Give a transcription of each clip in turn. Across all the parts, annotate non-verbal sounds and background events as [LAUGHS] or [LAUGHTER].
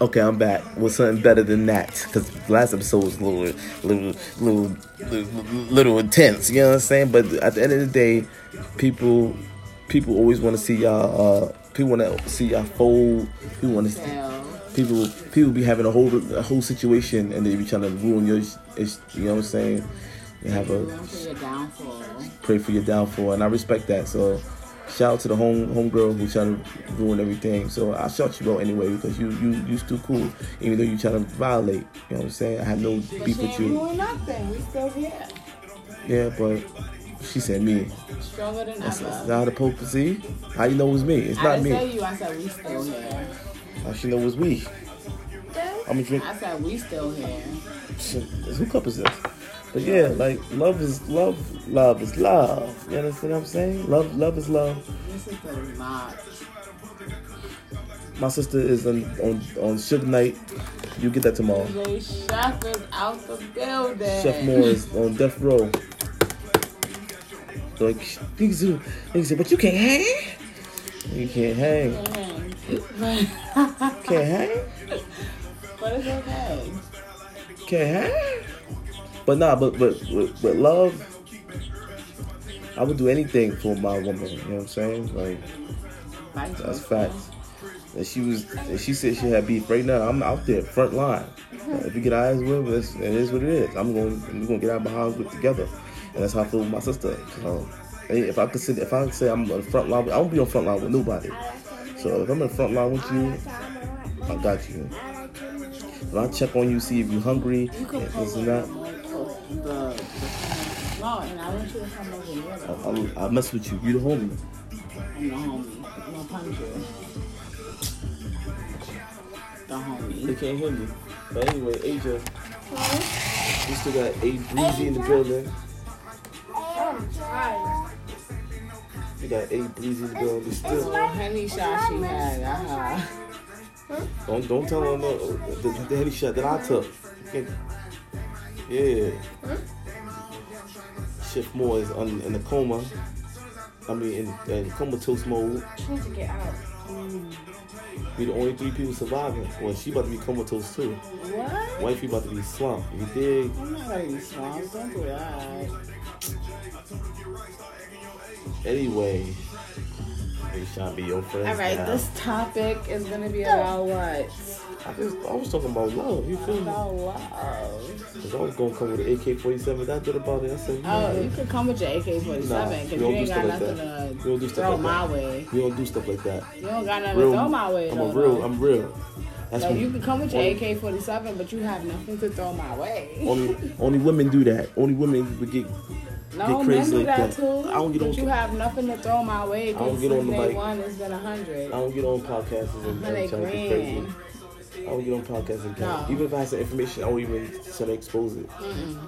Okay, I'm back with something better than that because last episode was a little, little, little, little, little intense. You know what I'm saying? But at the end of the day, people, people always want to see y'all. Uh, people want to see y'all fold. People want to. People, people be having a whole, a whole situation, and they be trying to ruin your. You know what I'm saying? You have a Room for your downfall. pray for your downfall, and I respect that. So, shout out to the home home girl who trying to ruin everything. So I shout you out anyway because you you you still cool, even though you trying to violate. You know what I'm saying? I have no But beef with you. doing nothing. We still here. Yeah, but she said me. Stronger than That's, ever. that's how the Pope see. How you know it was me? It's I not me. say you. I said we still here. How she know it was we? I'm gonna drink. I said we still here. Who cup is this? But yeah, like love is love. Love is love. You understand what I'm saying? Love, love is love. Is. My sister is on on, on Suge Knight. You get that tomorrow. Chef is out the building. Chef Moore is on death row. Like niggas, do- niggas say, but you can't hang. You can't hang. Can't hang. [LAUGHS] it's okay. Can't hang. But nah, but but but, but love. I would do anything for my woman. You know what I'm saying? Like that's facts. And she was, and she said she had beef right now. I'm out there, front line. If you get eyes with, it's, it is what it is. I'm going, we're gonna get out behind with together, and that's how I feel with my sister. Um, so, if I could consider, if I say I'm on the front line, I won't be on front line with nobody. So if I'm in front line with you, I got you. If I check on you, see if you're hungry, You and this and that. The, the, the, no, and I want you to come over here. I, I, I mess with you. You the homie. I'm the homie. I'm gonna punch you. The homie. They can't hear me. But anyway, Asia, we still got A Breezy in the building. We got A Breezy in the building. We It's still a henny shot she had. Uh-huh. don't don't tell them the, the, the heady shot that I took. Okay. Yeah. Chef Moore is on, in a coma. I mean, in, in comatose mode. need to get out. We the only three people surviving. Well, she about to be comatose too. What? Wifey about to be slumped. You dig? I'm not gonna be swamp. Don't do that. Anyway, they trying to be your friends. All right, now. this topic is gonna be about what? I, just, I was talking about love. You feel me? About love. Cause I was gonna come with an AK-47. I did about it. I said, Oh, you could come with your AK-47 because you don't do ain't stuff got like nothing that. We to don't do stuff throw like my that. way. We don't do stuff like that. You don't got nothing Real, to throw my way. I'm though, a real. though. I'm real. That's Like you can come with your AK-47, but you have nothing to throw my way. only, only women do that. Only women would get. No, get men crazy do like that, that. too. I don't get on- you have nothing to throw my way I don't get on the mic. one, it's been a hundred. I don't get on podcasts and, and try to get crazy. I don't get on podcasts and No. even if I have some information, I won't even try to expose it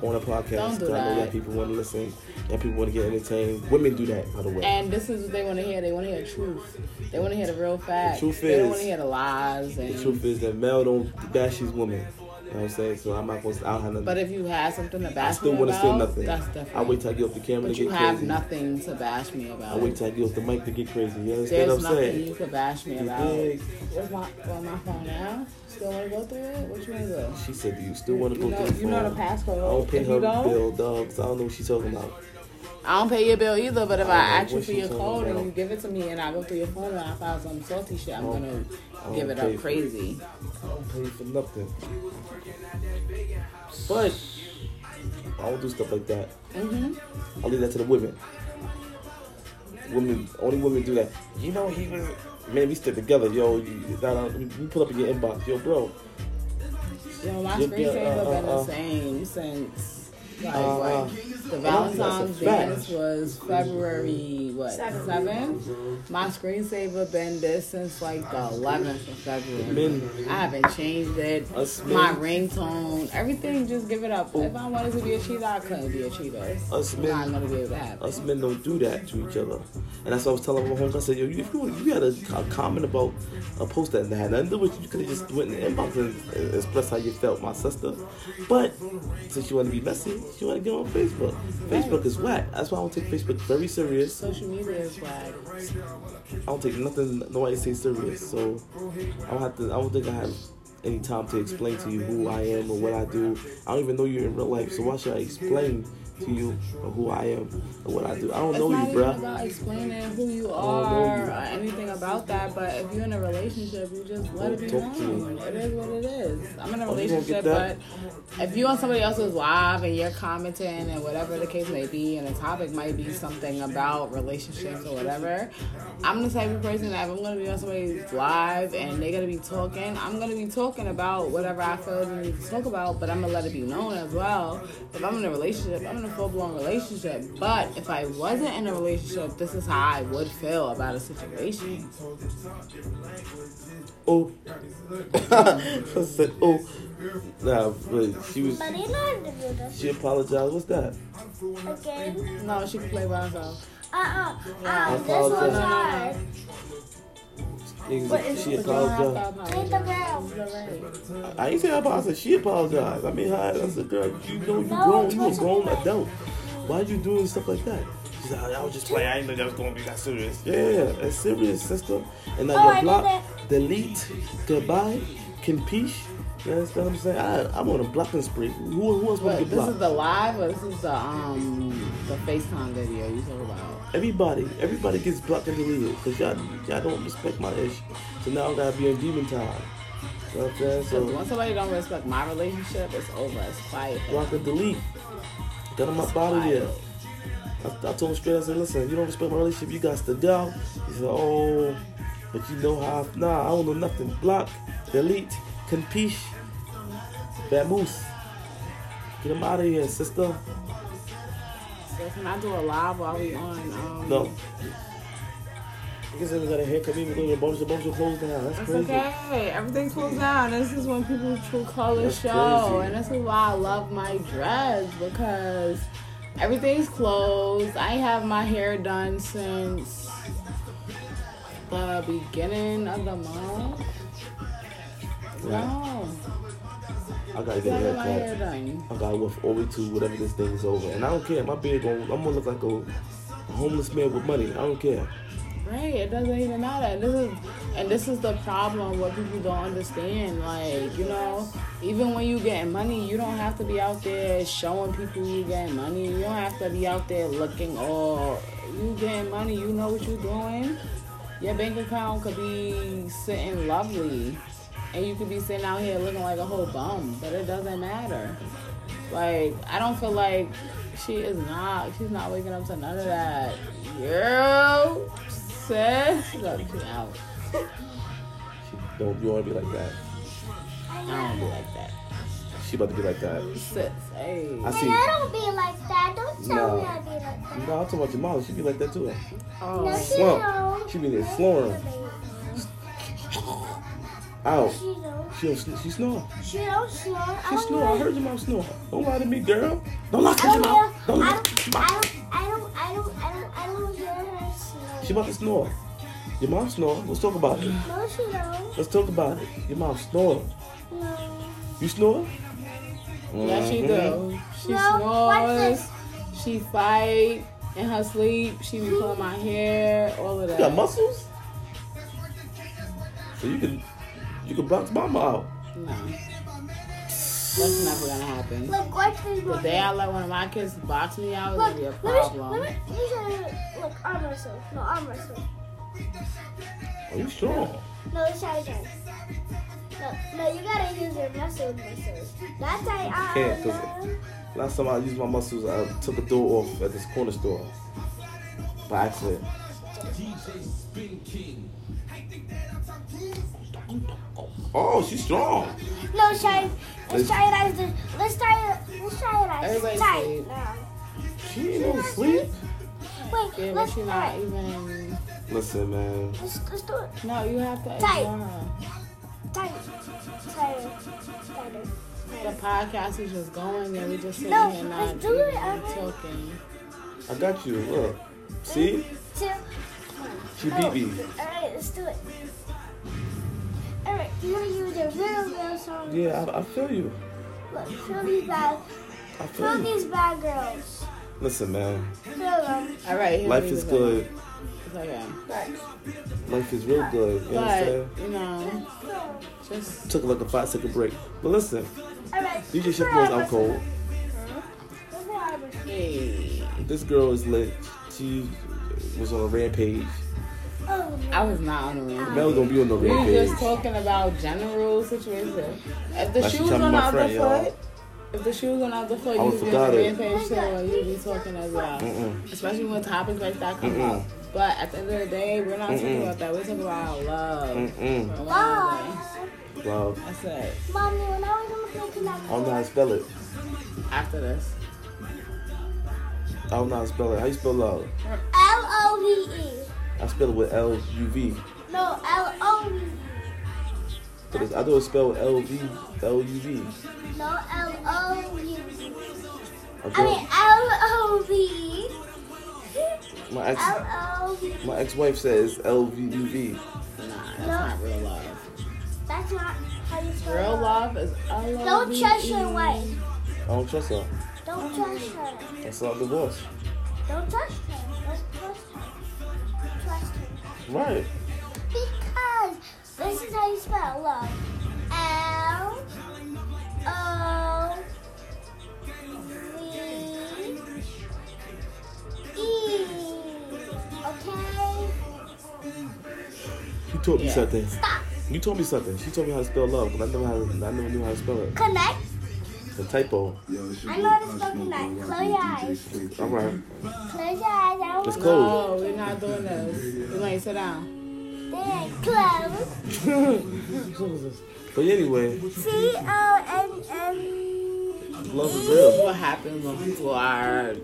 on a podcast. Don't do I know that. people want to listen, that people want to get entertained. Women do that, by the way. And this is what they want to hear. They want to hear truth. They want to hear the real facts. truth they don't want to hear the lies. And, the truth is that male don't bash his woman. You know what I'm saying? So I'm not gonna. I don't have nothing. But if you have something to bash I still want to say nothing. that's different. I wait till I get off the camera but to you get have nothing to bash me about. I about. wait till I get off the mic to get crazy. You understand There's what I'm nothing saying? you could bash me You about. dig? Where's my, where's my phone now? Still want to go through it? What you want to do? She said, "Do you still want to go know, through the you know the phone?" passcode. I don't pay if her you don't, bill, dog. 'cause I don't know what she's talking about. I don't pay your bill either. But if I I, ask you for your code about. and you give it to me and I go through your phone and I find some salty shit, I'm gonna give it up crazy. I don't pay for nothing. But I don't do stuff like that. hmm I'll leave that to the women. Women, only women do that. You know, he was. Man, we stick together, yo. You, that, uh, you pull up in your inbox, yo, bro. Yo, my screen yeah, uh, been uh, the same since like Uh. The Valentine's fact. dance was February what seventh. My screensaver been this since like the eleventh of February. Men, I haven't changed it. Us My men- ringtone, everything, just give it up. If I wanted to be a cheater, I couldn't be a cheater. Us men- not gonna be able to have us men don't do that to each other. And that's what I was telling my home. I said, yo, you, if you, you had a, a comment about a post that had nothing to do with you, you could have just went in the inbox and expressed how you felt, my sister. But since you want to be messy, you want to get on Facebook. Facebook is whack. That's why I don't take Facebook very serious. Social media is whack. I don't take nothing nobody say serious. So I don't have to. I don't think I have any time to explain to you who I am or what I do. I don't even know you in real life, so why should I explain to you or who I am and what I do? I don't It's know not you, even bruh. about explaining who you are you. or anything about that. But if you're in a relationship, you just let it be known. It is what it is. I'm in a Oh, you gonna get relationship, but if you on somebody else's live and you're commenting and whatever the case may be, and the topic might be something about relationships or whatever, I'm the type of person that if I'm gonna be on somebody's live and they're gonna be talking, I'm gonna be talking about whatever I feel they need to talk about, but I'm gonna let it be known as well. If I'm in a relationship, I'm in a full blown relationship. But if I wasn't in a relationship, this is how I would feel about a situation. Oh, [LAUGHS] I said, oh, nah, but she was. But you know how to do this She apologized. What's that? again. No, she can play by herself. Uh uh. I Uh, this one's hard. Niggas- She You don't have to apologized. Ain't the apologize. girl. I ain't say I apologized. I said she apologized. I mean, hi. I said, girl, you know you No, grown. You a it's grown okay. adult. Why you doing stuff like that? She said, I was just playing. I didn't know that was going to be that serious. Yeah, it's serious, sister. And now Oh, I you did block, delete, goodbye, compete. You understand what I'm saying? I, I'm on a blocking spree. Who, who else want to get blocked? this is the live or this is the um the FaceTime video you talk about? Everybody, everybody gets blocked and deleted because y'all, y'all don't respect my ish. So now I gotta be on demon time. You know what I'm saying? So once somebody don't respect my relationship, it's over. It's quiet. block and delete. Them up out of there. I, I told him straight, I said, listen, you don't respect my relationship, you got to go. He said, oh, but you know how, I, nah, I don't know nothing. Block, delete, conpiche, vamoose. Get him out of here, sister. So can I do a live while we on? Um, No. I guess we got a haircut, even though the bonus, the bonus will close down. That's crazy. okay. Everything cools down. This is when people true colors That's show, crazy. and this is why I love my dress because everything's closed. I have my hair done since the beginning of the month. No, I gotta get a hair haircut. I gotta work all the way to whatever this thing is over. And I don't care. My beard going I'm gonna look like a, a homeless man with money. I don't care. Right, it doesn't even matter. And This is and this is the problem what people don't understand. Like, you know, even when you getting money, you don't have to be out there showing people you getting money. You don't have to be out there looking all you getting money, you know what you're doing. Your bank account could be sitting lovely. And you could be sitting out here looking like a whole bum, but it doesn't matter. Like, I don't feel like she is not, she's not waking up to none of that. Yo, sis, [LAUGHS] look, she out. She don't you wanna be like that. I don't be like that. She about to be like that. Sis, hey. I Hey, see. I don't be like that. Don't tell No. me I be like that. No, I'm talking about your mom. She be like that too. Oh. No, Oh, she Slump. don't. She be there snoring. Ow. She don't. She don't, sn- she snore. She don't snore. I She don't snore. I heard your mom snore. Don't lie to me, girl. Don't lie to your don't mom. Don't I lie. don't. I don't. I don't. I don't. I don't. I don't hear her snore. She about to snore. Your mom snore. Let's talk about it. No, she don't. Let's talk about it. Your mom snore. No. You snore? yeah, she Mhm. do. She No, snores. She fight in her sleep. She be pulling my hair, all of that. You got muscles? So you can you can box mama out. No, that's never gonna happen. Look. The day I let one of my kids box me out is look, gonna be a let me, problem. let me, let me show you. Look, arm wrestle. No, arm wrestle. Oh, you strong. No, it's shy jump. No, no, you gotta use your muscle muscles. That's how I. Can't, 'cause Last time I used my muscles, I took a door off at this corner store. By accident. Oh, she's strong. No, shy. Let's- Let's try it as the. Let's try it. Let's try it as Everybody tight. sleep. now. She ain't no sleep. Wait, Yeah, but let's she try not it. even. Listen, man. Let's, let's do it. No, you have to Tight. ignore her. Tight. Tighter. Tighter. The podcast is just going and we just sitting No, here not let's do it, talking. I got you. Look. See? Two. She No. beat me. Alright, let's do it. Alright, you gotta use your real, real song. Yeah, I, I feel you. Look, feel these bad. I Feel feel you. these bad girls. Listen, man. Feel them. All right, here Life we is go. good. It's okay. Life is real good. You know what I'm But saying? you know, just Took like a five second break. But listen, Alright. DJ Chef knows I'm cold. hey. This girl is lit. She was on a rampage. I was not on the rampage. Mel don't be on the no We were just talking about general situation. If the Like shoes tell me on my the other foot, if the shoes on out the other foot, you would've be on the it. rampage too, and you would be talking as well. Mm-mm. Especially when topics like that come Mm-mm. up. But at the end of the day, we're not talking Mm-mm. about that. We're talking about love. Mm-mm. Thing. Wow. That's it. Mommy, when I was gonna play connect. I don't know how to spell it. After this. I don't know how to spell it. How you spell love? L O V E. I spell it with L U V. No, L O V E. But it's, I do it spelled L V L U V. No, L O U V. I I mean L O V. my ex L O V. E. my ex wife says L V U V. Nah, that's No. not real love. That's not how you spell Real it. love is L-O-V-E. Don't trust your wife. I don't trust her. Don't trust her. That's not divorce. Don't trust her. Right. Because this is how you spell love. L O V E. Okay? You taught me Yeah. something. Stop. You told me something. She told me how to spell love, but I never had, I never knew how to spell it. Connect. The typo. I know how to spell connect. Close your eyes. All right. Close your eyes. I It's don't. No, we're not doing this. We're going to sit down. Then close. But anyway, C O N N. love is This real. is what happens when people are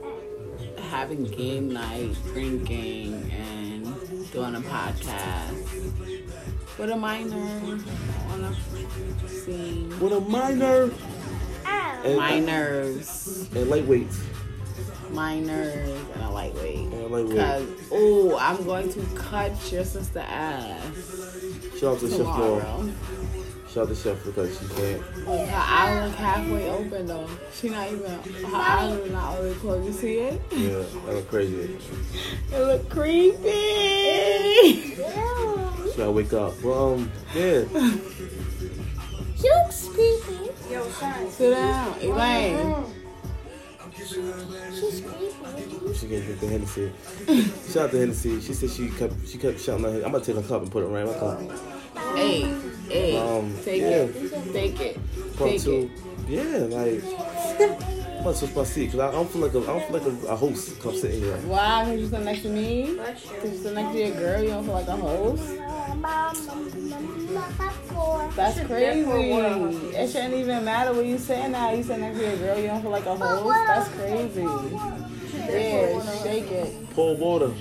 having game night, drinking, and doing a podcast with a minor on a scene. With a minor Ow. and, Minors, and lightweights. minors, and a lightweight. And lightweight. Because, oh, I'm going to cut your sister ass Shout out to Chef Law. Shout out to Chef because she can't. Her island halfway open though. She not even her island is not all the way closed. You see it? Yeah, that look crazy. It look creepy. Ew. She gotta wake up. Well, um, yeah. She looks creepy. Sit down, Elaine. She can't drink the Hennessy. Shout out to Hennessy. She said she kept she kept shouting her. I'm gonna take a cup and put it right in my cup. Hey, hey, Um, take yeah. it, take it, Part take two. it. Yeah, like I'm gonna switch my seat because I, I don't feel like a I don't feel like a, a host come sitting here. Why? Cause you sit next to me. Cause you sit next to your girl. You don't feel like a host. That's crazy. It shouldn't even matter what you saying now. You sit next to your girl. You don't feel like a host. That's crazy. Yeah, shake it. Pour water.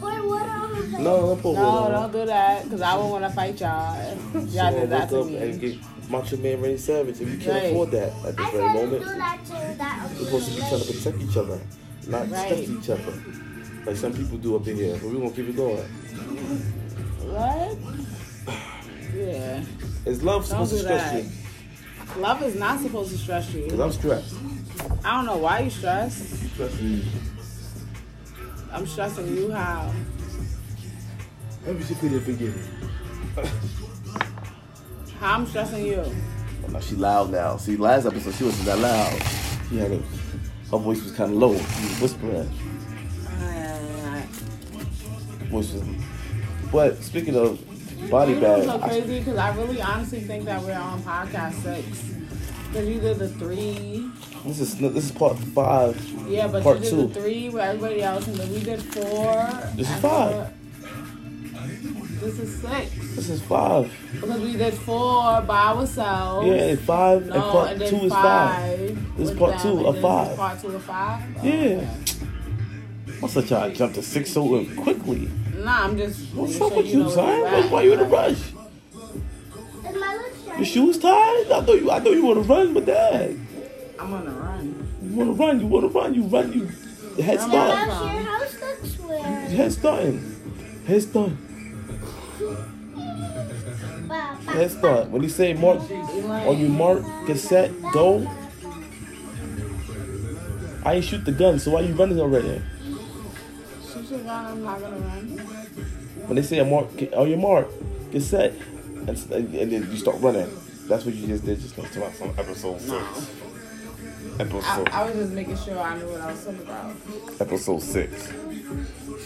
Pour water on. No, don't pour No, water. don't do that. Cause I would want to fight y'all. if [LAUGHS] She Y'all gonna did that wake to up and me. get Macho Man Randy Savage. If you can't Right. afford that at this very moment, do that to that. we're supposed to be trying to protect each other, not Right. respect each other, like some people do up in here. But we're gonna keep it going. What? Yeah. Is love supposed to stress that. you? Love is not supposed to stress Cause you. I'm stressed. I don't know why you stress. Stress me. I'm stressing you how. Let me just put it beginning. [LAUGHS] How I'm stressing you. Oh, no, she loud now. See, last episode she wasn't that loud. She had a, her voice was kind of low. She was whispering. Voice was. But speaking of body You know what's bag, so crazy? Because I really honestly think that we're on podcast six. Because you did the three. this is this is part five. Yeah, but Part you did two. the three with everybody else. And then we did four. This is five. This is six. This is five. Because we did four by ourselves. Yeah, five, No, and part and then two is five. five. This is part them, two of five. This is part two of five. Oh, Yeah. okay. What's such I jumped to six so quickly? Nah, I'm just. What's making up sure with you, know son? Why, you're why you in a rush? Is Your shoes tied? I thought you I thought you wanna run, but dad. I'm on a run. You wanna run, you wanna run, you run, you head I'm start. on- Mouse, your house looks weird. Head starting. Head start. Wow, wow. Head start. When you say mark on you mark, get set, go. I ain't shoot the gun, so why you running already? She shit going, I'm not gonna run. When they say a mark, get- on your mark, get set, and, and then you start running. That's what you just did. Just next to my some episode six. No. Episode I was just making sure I knew what I was talking about. episode six.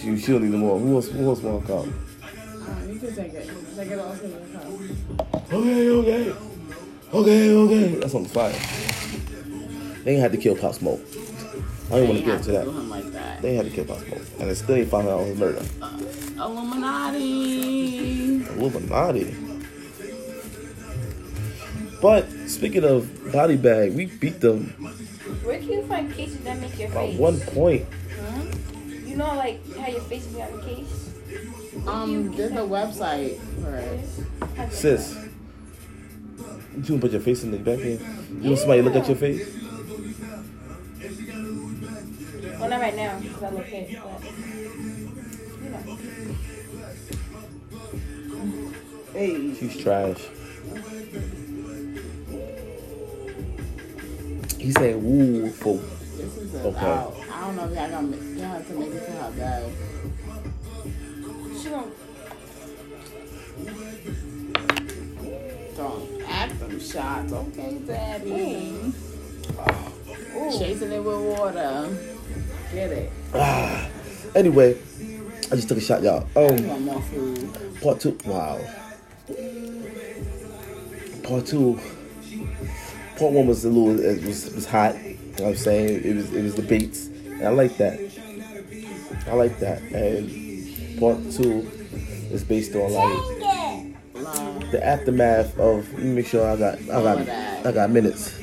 She she'll need more. Who else? Who else want to come? Um, you can take it. Take it off to the cup. Okay, okay, okay, okay. That's on fire. They ain't had to kill Pop Smoke. I don't want to get into Do that. him like that. They had to kill Pop both, and they still ain't found out on his murder. Illuminati. Illuminati. But speaking of body bag, we beat them Where can you find cases that make your by face? one point. Huh? You know, like how your face be on the case. Um, there's a website for it. Sis, you gonna put your face in the back end? You want somebody to look at your face? Go? Well, not right now because I look hit, but you know. Hey. She's trash. He said woo for This is Okay. about. I don't know if y'all gonna make, y'all have to make it to her bed. She don't. Don't act them shots, okay, Daddy. Chasing it with water. Ah. Anyway, I just took a shot, y'all. Um, want more food. part two. Wow. Part two. Part one was a little. It was was hot. You know what I'm saying? It was it was debates, and I like that. I like that. And part two is based on like the aftermath of let me make sure I got I got. I got minutes.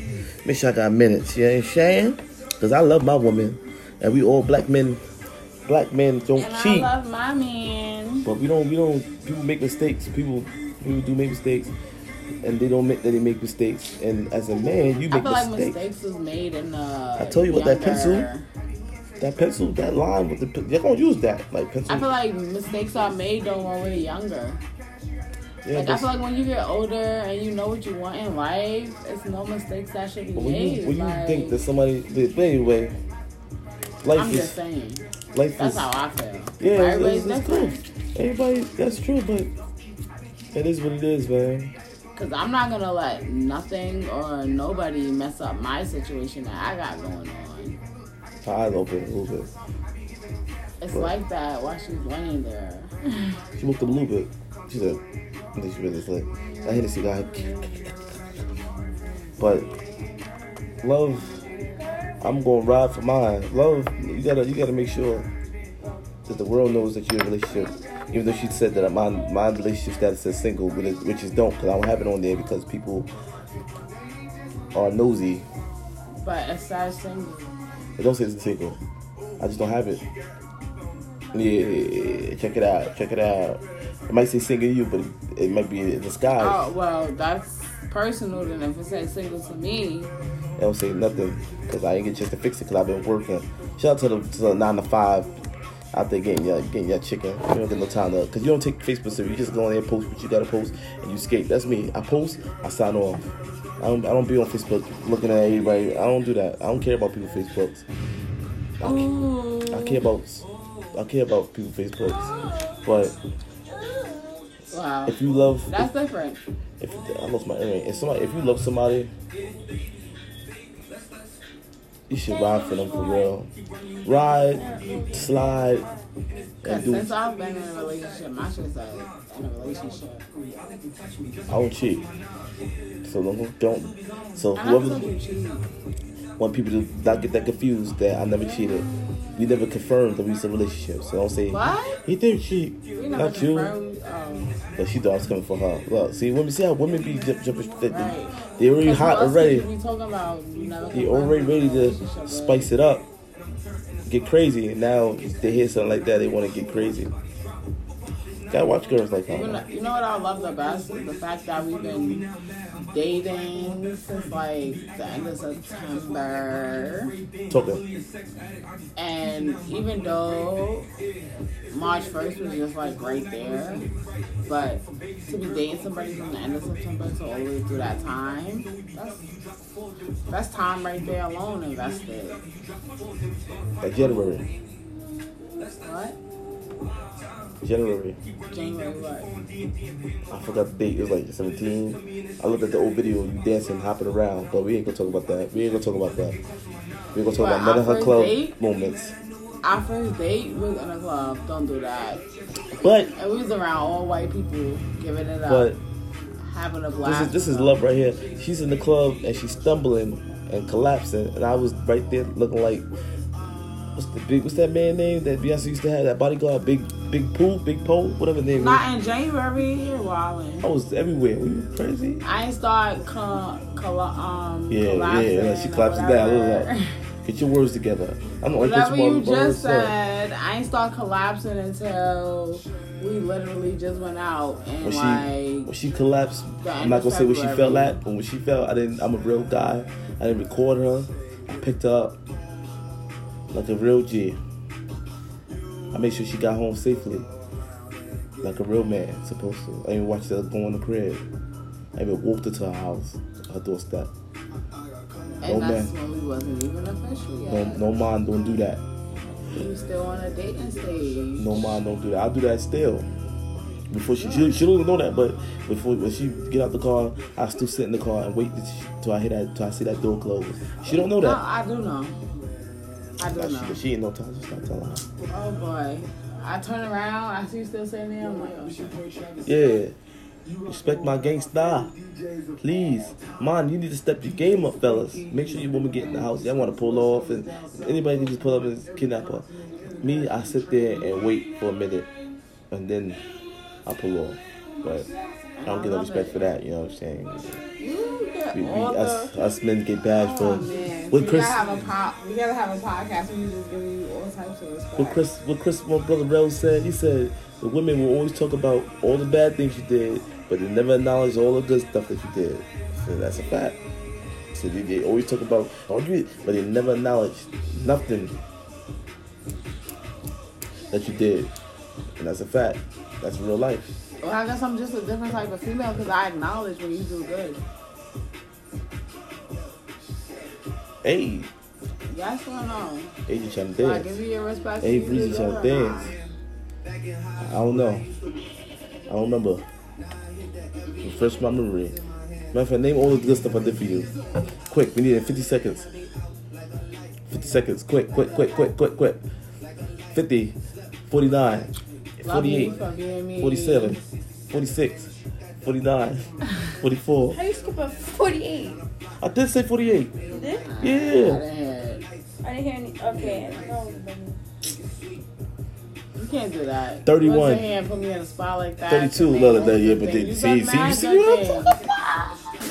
Make sure I got minutes. You know what I'm saying? Cause I love my woman, and we all black men. Black men don't And cheat, I love my man. but we don't. We don't. People make mistakes. People people do make mistakes, and they don't make that they make mistakes. And as a man, you make I make feel like mistakes. mistakes was made in the. I told you about that pencil. That pencil, that line with the they're gonna use that like pencil. I feel like mistakes are made though when we're younger. yeah, Like I feel like when you get older and you know what you want in life, it's no mistakes that should be but when made. you when you think that somebody, but anyway, life I'm is just saying. life That's is how I feel. Yeah, Everybody's it's, it's cool. Everybody, that's true, but it is what it is, man. Cause I'm not gonna let nothing or nobody mess up my situation that I got going on. Her eyes open a little bit. It's Right. like that while she's laying there. [LAUGHS] She moved up a little bit. She said, I think she really slick. I hit the cigar. But love, I'm gonna ride for mine. Love, you gotta, you gotta make sure that the world knows that you're in a relationship. Even though she said that my my relationship status is single, but it, which is don't, because I don't have it on there because people are nosy. But sad single. It don't say it's single. I just don't have it. Yeah, check it out. Check it out. It might say single to you, but it, it might be in disguise. Oh well, that's personal. Then if it says single to me, It don't say nothing because I ain't get a chance to fix it because I've been working. Shout out to the, to the nine to five out there getting your getting your chicken. You don't get no time to because you don't take Facebook serious. You just go on there and post what you gotta post and you skate. That's me. I post, I sign off. I don't, I don't be on Facebook looking at everybody. I don't do that. I don't care about people's Facebooks. I, ooh, I care about I care about people's Facebooks. But wow, if you love that's different. if I lost my earring. If somebody, if you love somebody, you should ride for them for real. Ride, slide, and do. since I've been in a relationship, I should say in a relationship. I don't cheat. So don't don't. So whoever told you cheat. Want people to not get that confused that I never cheated. We never confirmed that we was in a relationship. So don't say What? he did cheat. We Not you. Um, But she thought I was coming for her. Look, see women see how women be jump, jumping. They, right. they already hot already. We talking about you never They already ready to spice it up, get crazy, and now they hear something like that, they want to get crazy. Gotta watch girls like You know, that. you know what I love the best the fact that we've been dating since like the end of September, Talking. and even though March first was just like right there, but to be dating somebody from the end of September to all the way through that time, that's that's time right there alone invested. Like January. What? January. January what? I forgot the date. It was like 17. I looked at the old video, you dancing, hopping around, but we ain't gonna talk about that. We ain't gonna talk about that. We gonna talk What, about none of her club date? moments. Our first date was in a club. Don't do that. But And we was around all white people giving it up, but having a this blast. is this is love right here. She's in the club and she's stumbling and collapsing, and I was right there looking like what's the big what's that man name that Beyonce used to have that bodyguard Big Big pool Big Poe whatever name is. Not in January. You're wildin'. I was everywhere. Were you crazy? I ain't start col- col- um Yeah, collapsing yeah. She or collapsed it down. Look, whatever. look. [LAUGHS] Get your words together. I'm only Whatever person you just said, I ain't start collapsing until we literally just went out and When she like when she collapsed, I'm not gonna say where she fell at, but when she fell, I didn't. I'm a real guy. I didn't record her. I picked her up like a real G. I made sure she got home safely, like a real man supposed to. I even watched her go in the crib. I even walked her to her house, her doorstep. and Oh, that's man. when we wasn't even official No, yet. no man, don't do that. Was still on a dating stage. No man, don't do that. I'll do that still. Before she, she, she don't even know that, but before when she get out the car, I still sit in the car and wait till, I hear that, till I see that door close. She don't know that. No. I do know. I do Nah, know. she, she ain't no time. Just not telling her. Oh boy. I turn around, I see you still sitting there, I'm like, oh shit. Yeah. Respect my gangsta. Please. Man, you need to step your game up, fellas. Make sure your woman get in the house. Y'all want to pull off, and anybody can just pull up and kidnap her. Me, I sit there and wait for a minute, and then I pull off. But I don't get no respect for that, you know what I'm saying? We, we, us, us men get Oh, for. With we Chris, gotta have a pop. We gotta have a podcast you just give you all types of respect. what Chris, what Chris, my brother Rel said, he said the women will always talk about all the bad things you did, but they never acknowledge all the good stuff that you did. So that's a fact. So they, they always talk about do it, but they never acknowledge nothing that you did, and that's a fact. That's real life. Well, I guess I'm just a different type of female because I acknowledge when you do good. Hey, Yes or no? hey, you trying to So I dance? give you your respect. Hey, Breezy trying to dance. I don't know. I don't remember. Refresh my memory. Matter of fact, name all the good stuff I did for you. Quick, we need it 50 seconds. 50 seconds. Quick, quick, quick, quick, quick, quick. 50, 49, 48, for being me. 47, 46, 49, 44. How you skip a 48? I did say 48. You did? I Yeah. didn't hear. I didn't hear any. Okay. No, You can't do that. 31. Don't sit here and put me in a spot like that. 32, to make love all that, the yeah, but things. they- You see- see- you see good what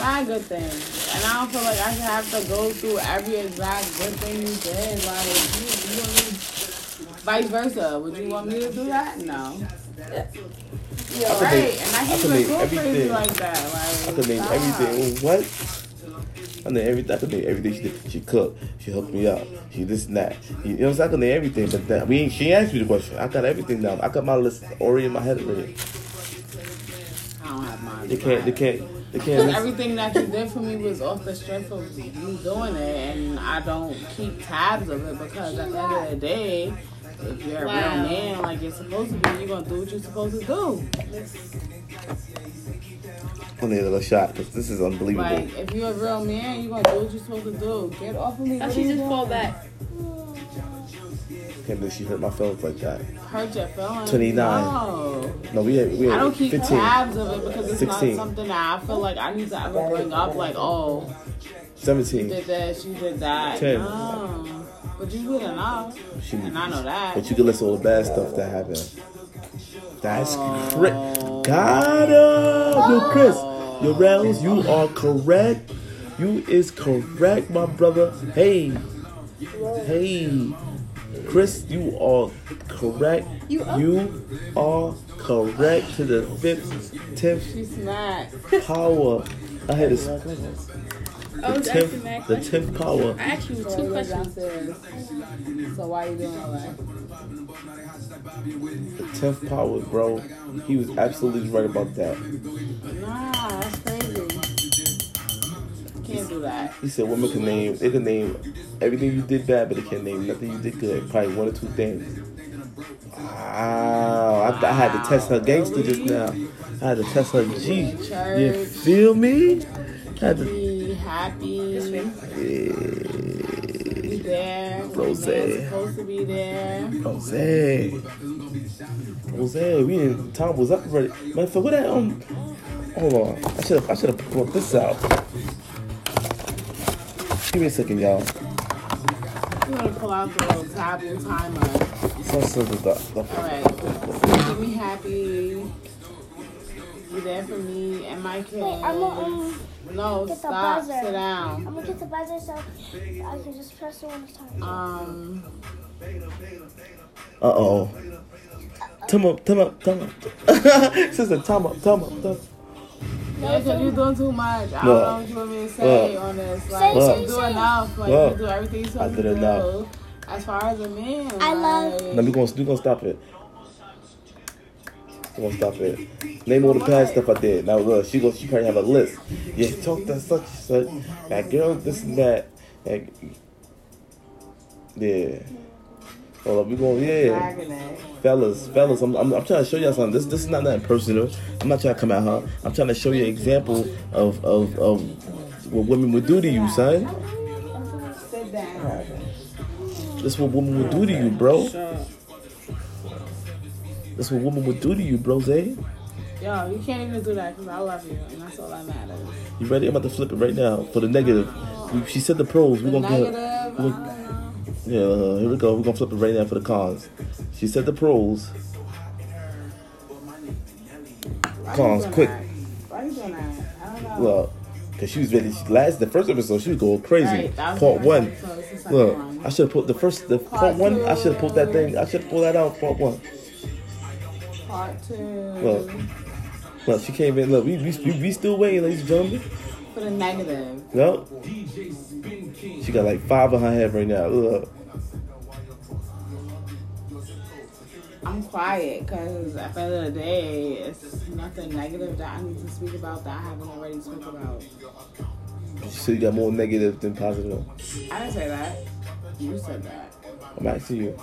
I'm things. Good things. And I don't feel like I should have to go through every exact good thing you did. Like, you, you want me, vice versa. Would you want me to do that? No. You're could right. name- and I I can't could even name go crazy everything. like that. Like, I could name stop. everything. What? I name everything. I could name everything she did. She cooked. She hooked me up. She this and that. You know what I'm saying? I could name everything, but that, we she asked me the question. I got everything down. I got my list already in my head already. I don't have mine. They can't. They can't. They can't. Everything that you did for me was off the strength of you doing it, and I don't keep tabs of it because at the end of the day, if you're a Wow. real man like you're supposed to be, you're gonna do what you're supposed to do. I need another shot because this is unbelievable. Like if you're a real man, you're gonna do what you're supposed to do. Get off of me. How What she just fall back? Can't believe she hurt my feelings like that. Hurt your feelings. 29. No. No, we had we had I don't keep 15, tabs of it because it's 16. not something that I feel like I need to ever bring up. Like, oh, she 17. did that. she did that. 10. No. But you good enough. She, And I know that. But you can list all the bad stuff that happened. That's Oh. correct. Got him. Uh, yo, Chris. Yo, Rounds, you are correct. You is correct, my brother. Hey. Hey. Chris, you are correct. You? You are correct to the fifth, tenth power. I had this. I The was tenth, that the tenth power. I asked you So two what questions. So why you doing all that? The tenth power, bro. He was absolutely right about that. Nah, that's crazy. Can't do that. He said women can name they can name everything you did bad, but they can't name nothing you did good. Probably one or two things. Wow. I, I had to test her gangster just now. I had to test her G. You feel me? Had to, Be happy. This way. yeah. Be there. Rose. They're supposed to be there. Jose. Jose, we in Tom was up already. Man, for what that um hold on. I should have I should have brought this out. Give me a second, y'all. You want to pull out the little tablet timer. So so the, the, the Alright. Keep me happy. Be there for me and my kids. Wait, I'm gonna um, no, get the stop. buzzer. Sit down. I'm gonna get the buzzer so I can just press it when it's time. Um, Uh oh. Time up, time up, time up. [LAUGHS] Sister, time up, time up, time up. yeah, because you're doing too much. I don't Look. know what you want me to say Look. on this. Say, Like, Look. you do say. enough. Like, Look. you do everything you're supposed I did to enough. As far as a man, I love- like, Now we gonna we gonna stop it. Gonna stop it. Name all the bad stuff I did. Now look, she goes. She probably have a list. Yeah, talk that such such. That girl, this and that. Yeah. Hold up, we going yeah, fellas, fellas. I'm, I'm, I'm trying to show y'all something. This this is not nothing personal. I'm not trying to come at her. I'm trying to show you an example of of of what women would do to you, son. Is what women would do to you, bro. Is what women would do to you, bro. Zay. Yo, you can't even do that because I love you, and that's all that matters. You ready? I'm about to flip it right now for the negative. We, she said the pros. We're gonna negative, get. I we don't know. Yeah, uh, here we go. We're gonna flip it right now for the cons. She said the pros. Why Cons, quick. that? Why you doing that? I don't know. Look, cause she was ready. She, last the first episode, she was going crazy. Right, part one. episode, it's the second Look, one. I should have put the first the part, Part one. I should have put that thing. I should have pulled that out. Part one. Part two. Look. Look, she came in. Look, we we, we, we still waiting, ladies and gentlemen. For the negative. Yep. She got like five on her head right now. Look. I'm quiet because at the end of the day, it's nothing negative that I need to speak about that I haven't already spoke about. So you got more negative than positive. I didn't say that. You said that. I'm asking you.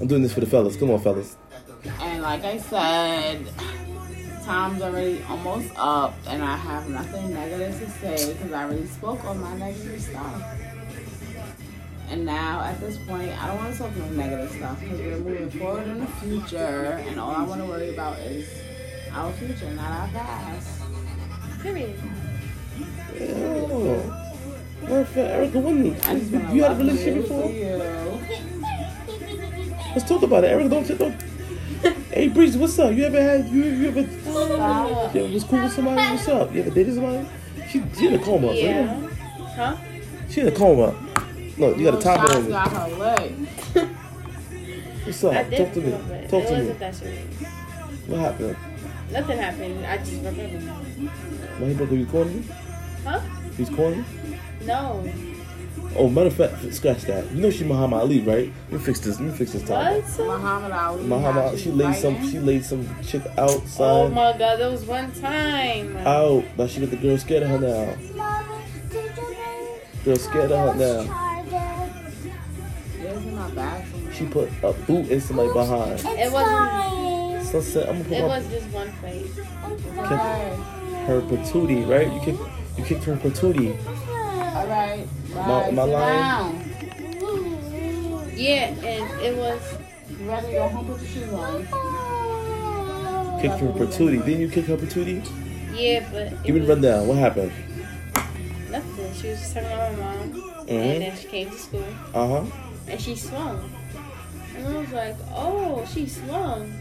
I'm doing this for the fellas. Come on, fellas. And like I said, time's already almost up, and I have nothing negative to say because I already spoke on my negative stuff. And now at this point, I don't want to talk about negative stuff because we're moving forward in the future, and all I want to worry about is our future, not our past. Period. Erica, Erica, when you, I you had a relationship before? Let's talk about it. Erica, don't you don't. [LAUGHS] hey, Breeze, what's up? You ever had you you ever Stop. you ever was cool with somebody? What's up? You ever dated somebody? She she in a coma. Yeah. right? Huh? She in a coma. Look, you got a Little top shots on got her leg. What's up? Talk to me. it. Talk it to me. wasn't that serious. What happened? Nothing happened. I just remember. Why he broke up? You calling me? Huh? He's calling me? No. Oh, matter of fact, scratch that. You know she Muhammad Ali, right? Let me fix this. Let me fix this time. What? Muhammad Ali. Muhammad, Ali, she was laid some. She laid some chick outside. Oh my god, that was one time. out. Now she got the girl scared of her now. Mama, did Girl scared of her now. Charger? Yes, in my bathroom. She put a boot in somebody behind. It wasn't- fine. So I said, I'm gonna put It my, was just one place. It's kick fine. her patootie, right? You kick, you kicked her patootie. All right. My- Bye. my Sit line- down. Yeah, and it was. You ready to go home? Put your shoes on. Kicked her patootie. Didn't you kick her patootie? Yeah, but. it Give me the was rundown. What happened? Nothing. She was just talking about my mom. Mhm. And then she came to school. Uh huh. And she swung. And I was like, oh, she swung.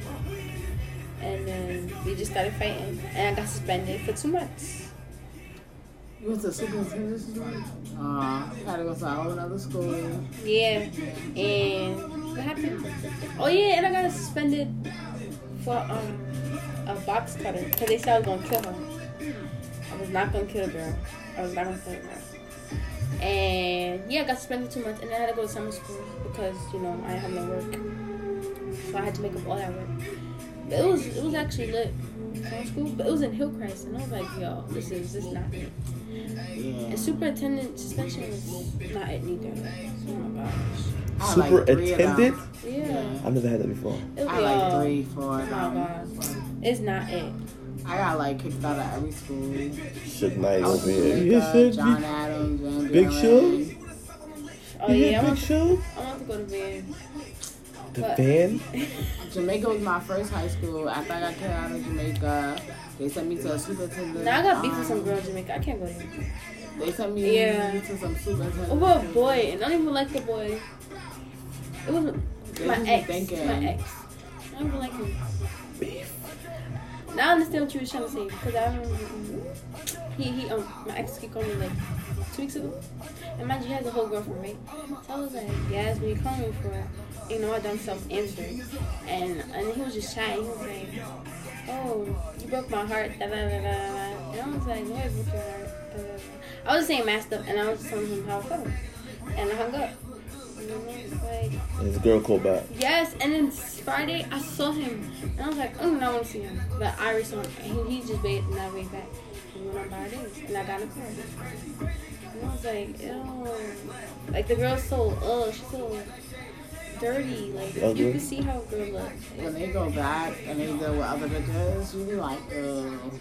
And then we just started fighting. And I got suspended for two months. You went to superintendent's school? Uh, had to go to a whole other school. Yeah. And what happened? Oh, yeah, and I got suspended for um a box cutter. Because they said I was going to kill her. I was not going to kill a girl. I was not going to kill a girl. And yeah, I got suspended two months. And then I had to go to summer school because, you know, I didn't have no work. So I had to make up all that work. But it was it was actually lit. Summer school, but it was in Hillcrest, and I was like, "Yo, this is this is not it." Yeah. And superintendent suspension was not it neither. Oh my gosh. I like three of them. Superintendent? Yeah. I've never had that before. It I was had y'all. like three, four Oh of my them. It's not it. I got like kicked out of every school. Suge Knight I was over here. Uh, [LAUGHS] oh, yeah, John big- Adams, Van Big Buren. Suge? Oh you yeah, I hear Big want, Suge? I want to go to Van. The What? fan? [LAUGHS] Jamaica was my first high school. After I got kicked out of Jamaica, they sent me to a superintendent. Now I got beef with some um, girl in Jamaica. I can't go there. They sent me Yeah. to some superintendent. Over a boy, and I don't even like the boy. It was They my just be ex. thinking. My ex. I don't even like him. Beef? Now I understand what you were trying to say because I remember he he um my ex he called me like two weeks ago. Imagine you has a whole girlfriend, right? So I was like, yes, what you calling me for? You know, I done self answer, and and he was just chatting. He was like, oh, you broke my heart. Da, da, da, da, da. And I was like, what broke your heart? Da, da, da. I was saying messed up, and I was telling him how I felt, and I hung up. Like, And his girl called back. Yes, and then Friday I saw him, and I was like, oh, no, I want to see him. But I already saw him, he, he just waited, and I waited back. And we went on days, and I got a car. And I was like, ew. Like, the girl's so, ugh, she's so dirty. Like, Ugly? you can see how a girl looks. When they go back and they go with other bitches, you be like, ugh.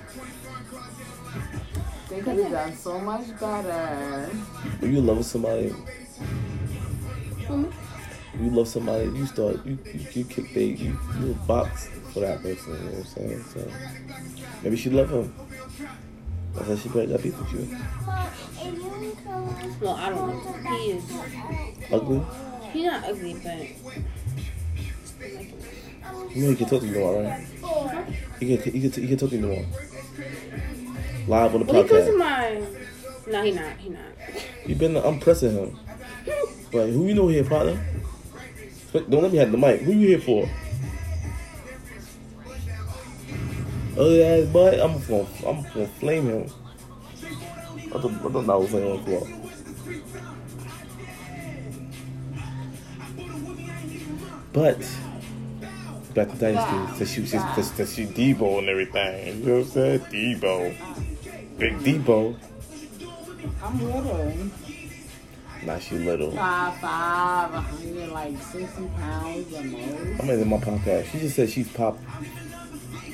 They could have done so much better. When you love somebody, Mhm. you love somebody, you start, you, you, you kick they, you, you box for that person, you know what I'm saying? So, maybe she love him. That's why she probably got beef with you. Well, I don't know. He is, Ugly? He's not ugly, but. You know he can talk to you more, right? He can, he can, he can talk to you more. Live on the well, he comes to podcast. my. No, he not. He not. You been, I'm pressing him. Like, who you know here, partner? Don't let me have the mic. Who you here for? Ugly ass boy, I'm gonna, I'm gonna flame him. I don't, I don't know what's on But back to Dynasty, to shoot, to, to, to shoot Debo and everything. You know what I'm saying? Debo, big Debo. I'm little. Nah, she little. Five, five, 160 pounds or more. I'm in my podcast. She just said she's pop.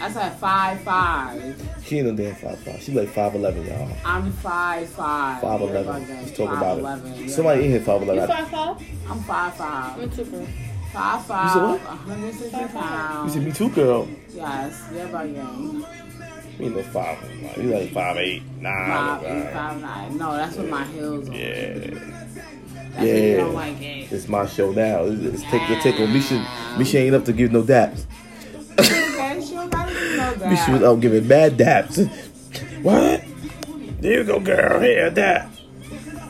I said five, five. She ain't no damn five five. She like five eleven, y'all. I'm five, five. Five You're eleven. Let's talk about 5'11", it. you're Somebody in bugging. here five You eleven. five five? I'm five, five. I'm super. Five, You five, said what? 160 You said me too, girl. Yes, you're bugging. You ain't no five. five. You like five eight, nine. Five, eight, nine. five, nine. No, that's what my heels on. Yeah, That's you yeah. like it. It's my show now. It's, it's take your take on Misha. Misha ain't up to give no daps. Okay, she don't gotta do no [LAUGHS] that. Misha was out giving bad daps. What? There you go, girl. Here, dap.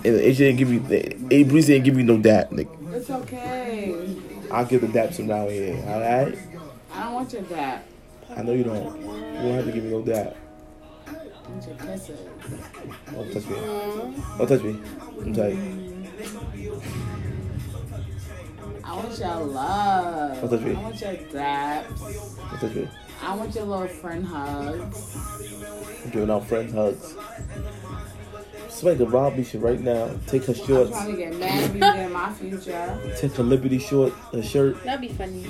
And AJ ain't give you. A Breeze ain't give you no dap. Nigga. It's okay. I'll give the daps around here. All right. I don't want your dap. I know you don't. You don't have to give me no dap. I want your kisses. Don't touch me. Don't touch me. I'm tight. I want your love. Don't touch me. I want your daps. Don't touch me. I want your little friend hugs. I'm giving out friends hugs. Somebody could rob Misha right now. Take her I'm shorts. trying get mad at in my future. Take her Liberty short, her shirt. That'd be funny.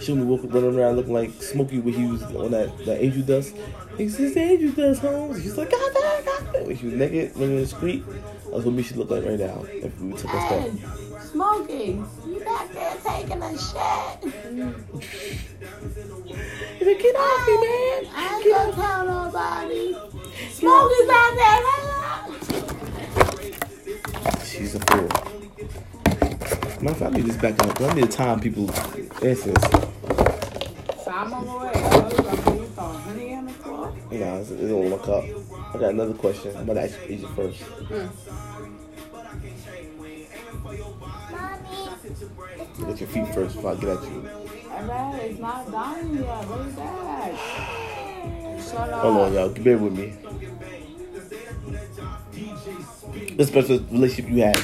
She'll be walking, running around looking like Smokey when he was on that, that angel dust. He says, angel dust, Holmes. He's like, God damn, God damn. When she was naked, running in the street. That's what Misha looked like right now. If we took her Hey, stuff. Smokey, you back there taking a shit. He's like, get off me, man. I ain't gonna tell nobody. Smokey's out there. She's a fool. My family just back up. I need to time people answers. Simon away. I know you gonna look up. I got another question. I'm gonna ask you Asia first. Get your feet first before I get at you. Alright, it's not done yet. What is that? Hold on, y'all. Bear with me. The best relationship you had.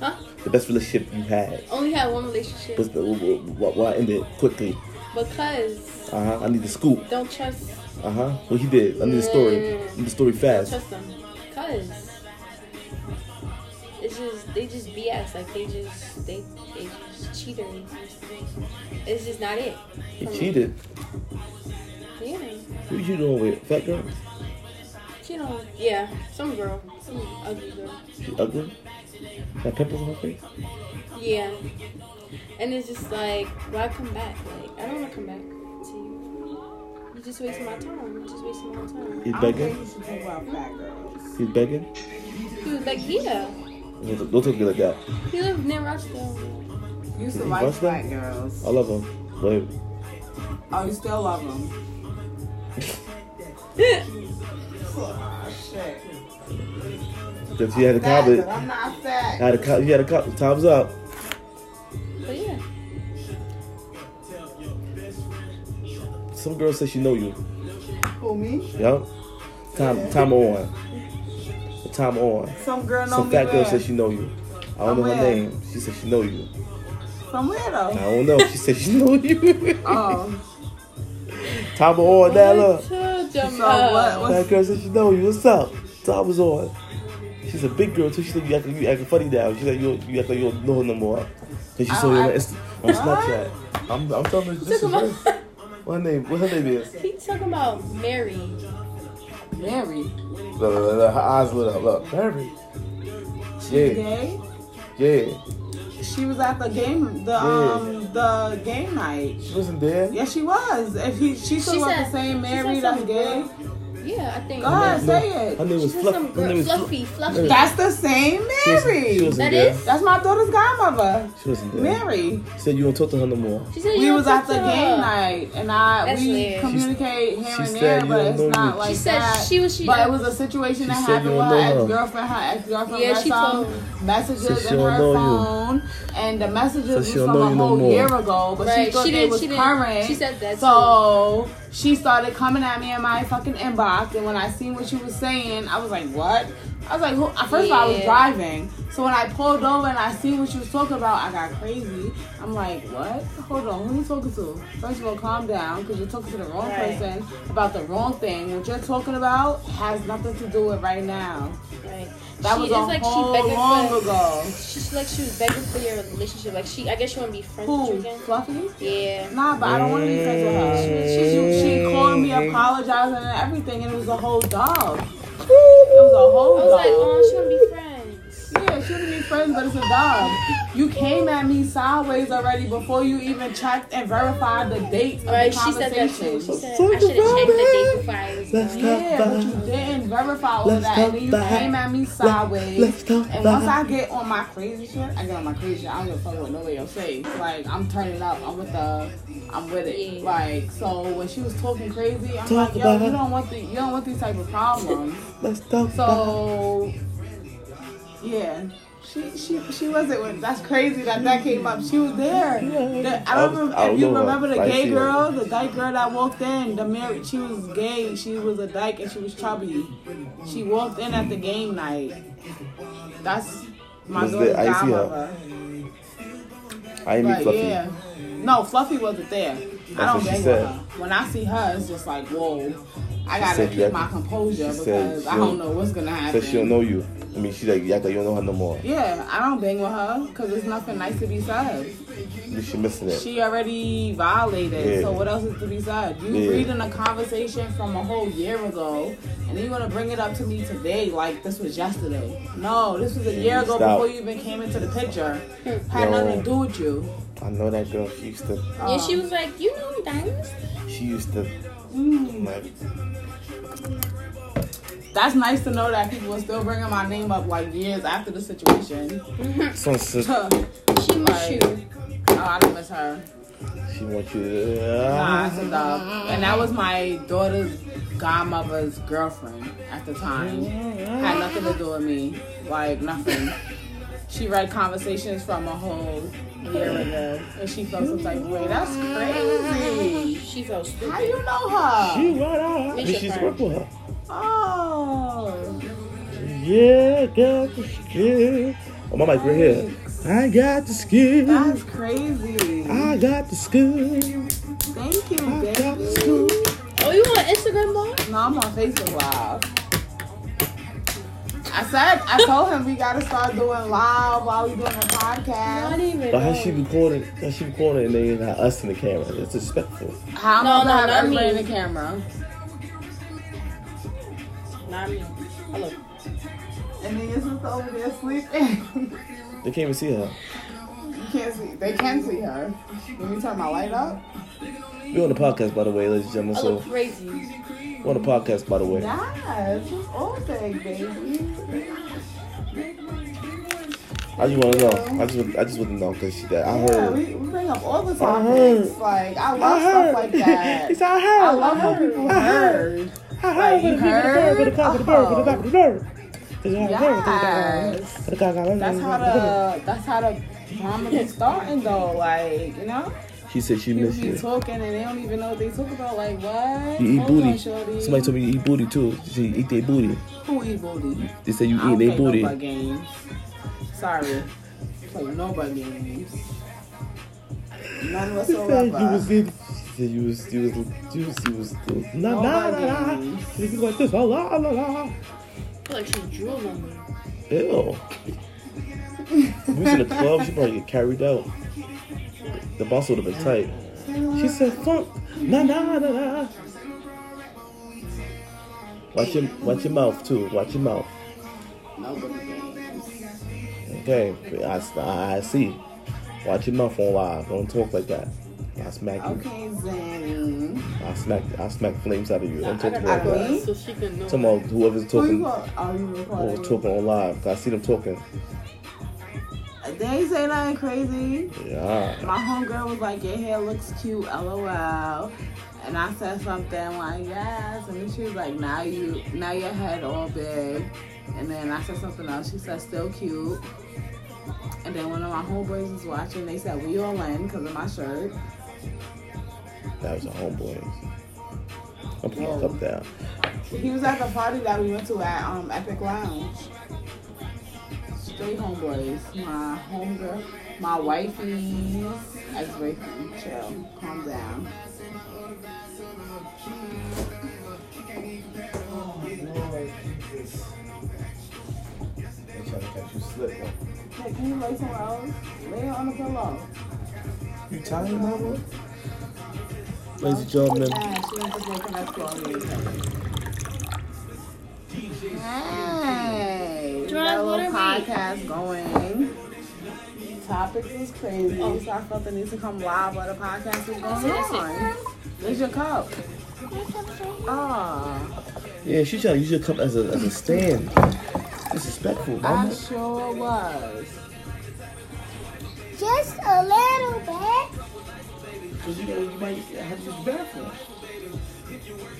Huh? The best relationship you had. Only had one relationship What's the, why, why end it quickly? because Uh huh. I need the scoop. don't trust Uh huh. What he did. I need the story. I need the story don't fast. trust them because it's just they just BS. Like they just they they just cheaters. It's just not it. He me. cheated. Yeah. Who you doing with? Fat girl? She don't. Yeah. Some girl. Some ugly girl. She ugly? Got pimples on her face? Yeah. And it's just like, why come back? Like I don't want to come back to you. You just wasting my time. You just wasting my time. He's I don't begging? you should talk about fat girls. He's begging? He was like, yeah. Don't don't talk to me like that. He lived near Rochdale. You used to You like bust them? girls. I love him. But Oh, you still love them. [LAUGHS] shit. because he had a Fat, comment. I'm not fat. Had a co- he had a co- time's up. But yeah. Some girl said she know you. Who, me? Yup. Time time on. Time on. Some girl know Some me fat girl where? said she know you. I don't know her name. She said she know you. From where, I don't know. She said she [LAUGHS] know you. Oh. Time on, Nella. So So what? What's, Fat girl said she know you. What's up? Time was on. She's a big girl too. She said you acting, you acting funny now. She said you you act like you don't know her no more. Cause she saw you on, I- Insta, on Snapchat. I'm I'm telling her this is her. What her name? What her name is? He talking about Mary. Mary. Look, look, look, her eyes lit up. Look, Mary. Yeah, Gay? yeah. She was at the game, the um, the game night. She wasn't there. Yes, she was. If he, she still She was said- the same she Mary said that's some gay. Girl- Yeah, I think. Go ahead, No, say Her it. name was Fluff. some Her name was fluffy, Fluff. fluffy. That's the same She wasn't, Mary. she wasn't That there. is? That's my daughter's godmother, She wasn't there. Mary. Said you don't talk to her no more. She said We you was don't at the to game her. night, and I That's we weird. communicate here she and there, but it's not you. like She said that. she was she. But it was a situation that happened with don't her ex girlfriend. Her ex girlfriend Yeah, left she some told- messages Said in her phone, and the messages Said was from don't a whole year ago, but she thought she they was current. she said that, So she started coming at me in my fucking inbox, and when I seen what she was saying, I was like, "What?" I was like, who? First, of all, I was driving, so when I pulled over and I seen what she was talking about, I got crazy. I'm like, "What? Hold on, who you talking to?" First of all, calm down, because you're talking to the wrong Right. person about the wrong thing. What you're talking about has nothing to do with right now. Right. That she, was a like whole she long for, ago. She's like she was begging for your relationship. Like she, I guess she want to be friends with you again. Fluffy? Yeah. Nah, but I don't want to be friends with her. She, she, she called me apologizing and everything, and it was a whole dog. It was a whole dog. I was dog. like, oh, she want to be friends. Yeah, she would be friends, but it's a dog. You came at me sideways already before you even checked and verified the dates of Right, the she said that conversation. too. She said Talk I should have checked the date before I was Let's going. Yeah, but you didn't verify all of Let's that, and then you about- came at me sideways. let's talk and once I get on my crazy shit, I get on my crazy shit. I don't give a fuck what nobody else say. Like I'm turning up. I'm with the. I'm with it. Yeah. Like so, when she was talking crazy, I'm Talk like, yo, you don't want the, you don't want these type of problems. Let's talk about. So, yeah. She, she she wasn't with that's crazy that that came up. She was there. The- I don't remember if you remember the gay girl, the dyke girl that walked in. The married she was gay. She was a dyke and she was chubby. She walked in at the game night. That's my Was daughter's there- I see her. godmother. I ain't meet Fluffy. yeah, no, Fluffy wasn't there. I don't she bang with said. her. When I see her, it's just like whoa. I She gotta keep my composure she said because I don't know what's gonna happen. Said she don't know you. I mean, she like you act like you don't know her no more. Yeah, I don't bang with her because there's nothing nice to be said. Should missing it. She already violated, Yeah. so what else is to be said? You Yeah. reading a conversation from a whole year ago, and then you want to bring it up to me today like this was yesterday. No, this was a year ago Stop. before you even came into the picture. Had Yo. nothing to do with you. I know that girl. She used to. Yeah, she was like, you know, diamonds. She used to. Mm. Like, That's nice to know that people are still bringing my name up like years after the situation. [LAUGHS] some sis. Huh. She miss you. Oh, I don't miss her. She wants you to. Nah, it's a dog. And that was my daughter's godmother's girlfriend at the time. Had nothing to do with me. Like, nothing. She read conversations from a whole year ago. And she felt some type of way. That's crazy. She felt stupid. How you know her? She right out. It's your She's friend. with her. Oh. Yeah, got the skill. Oh, my mic right here. I got the skill. That's crazy. I got the skill. Thank you, I got the baby. skill. Oh, you on Instagram, mom? No, I'm on Facebook Live. I said, I told him we gotta start doing live while we doing the podcast. Not even. But how she recording? How she recording and they got us in the camera? It's disrespectful. How No, am I no, have not everybody me. in the camera? Not me. Hello. And then your sister over there sleeping. They can't even see her. you can't see. They can see her. Let me turn my light up. We on the podcast, by the way, ladies and I gentlemen. look So crazy. we on the podcast, by the way. It's all thing, baby. I just want to know. I just, I just want to know because I Yeah, heard. we, we bring up all the I topics. heard. Like I love I heard. stuff heard. like that. [LAUGHS] Said, I I heard. love how people I heard. heard. I Like, you heard? With the car, with the bird, with the car, with the uh-huh. bird. Yes. That's how the that's how the drama gets starting though. Like you know, She said she missed be you. talking and they don't even know what they talk about. Like what? You eat Hold booty. on. Somebody told me you eat booty too. She said you eat their booty. Who eat booty? They said you I eat their play booty. no bug games. Sorry, play no bug games. None [LAUGHS] She said you whatsoever. was in. She said you was you was you was you was nah No nah bug nah nah. She was like this la la la la. Like she drooled on me. Ew. [LAUGHS] We was in the club, she probably get carried out. The boss would have been tight. She said, "Funk, nah, nah, nah, nah." Watch your, watch your mouth too. Watch your mouth. No bug games. Okay, I, I, I see. Watch your mouth on live. Don't talk like that. I smack you. Okay, Zanny. I smack. I smack flames out of you. Don't talk to me I like don't that. know. So she can know. Talking about whoever's Who you talking. call? Oh, you Or recording? talking on live. 'Cause I see them talking. They ain't say nothing crazy. Yeah. My homegirl was like, Your hair looks cute, lol. And I said something like, Yes. And then she was like, Now you now your head all big. And then I said something else. She said, Still cute. And then one of my homeboys was watching. They said, We all in because of my shirt. That was a homeboy. I'm my cup down. He was at the party that we went to at um, Epic Lounge. Straight homeboys. My homegirl, my wifey's ex-boyfriend. Chill. Calm down. Hey, can you lay somewhere else? Lay it on the pillow. You tired, mama? Ladies and gentlemen, Yeah, she went to make an explore Hey, we got a little water, Reed? podcast going. Topics is crazy, Oh. so I felt the need to come live while the podcast is going on. Where's your cup? Ah, yeah, she trying to use your cup as a as a stand. Disrespectful, I mama. sure was. Just a little bit. Cause you know you might have to use the bathroom.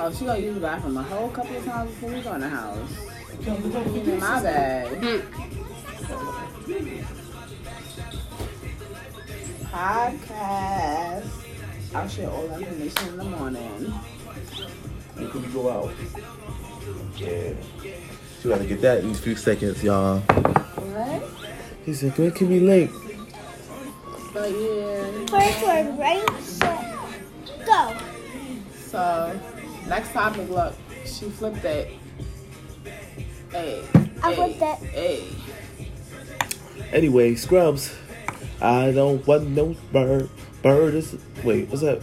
Oh, she gonna use the bathroom a whole couple of times before we go in the house. In my bag. Podcast. I'll share all the information in the morning. When could go out? Yeah. She gotta get that in a few seconds, y'all. What? He said, when can we late." But yeah. First word, right? Set, go. So next topic, look, she flipped it. Hey. I hey, flipped it. Hey. Anyway, Scrubs. I don't want no bird. Bird is. Wait, what's that?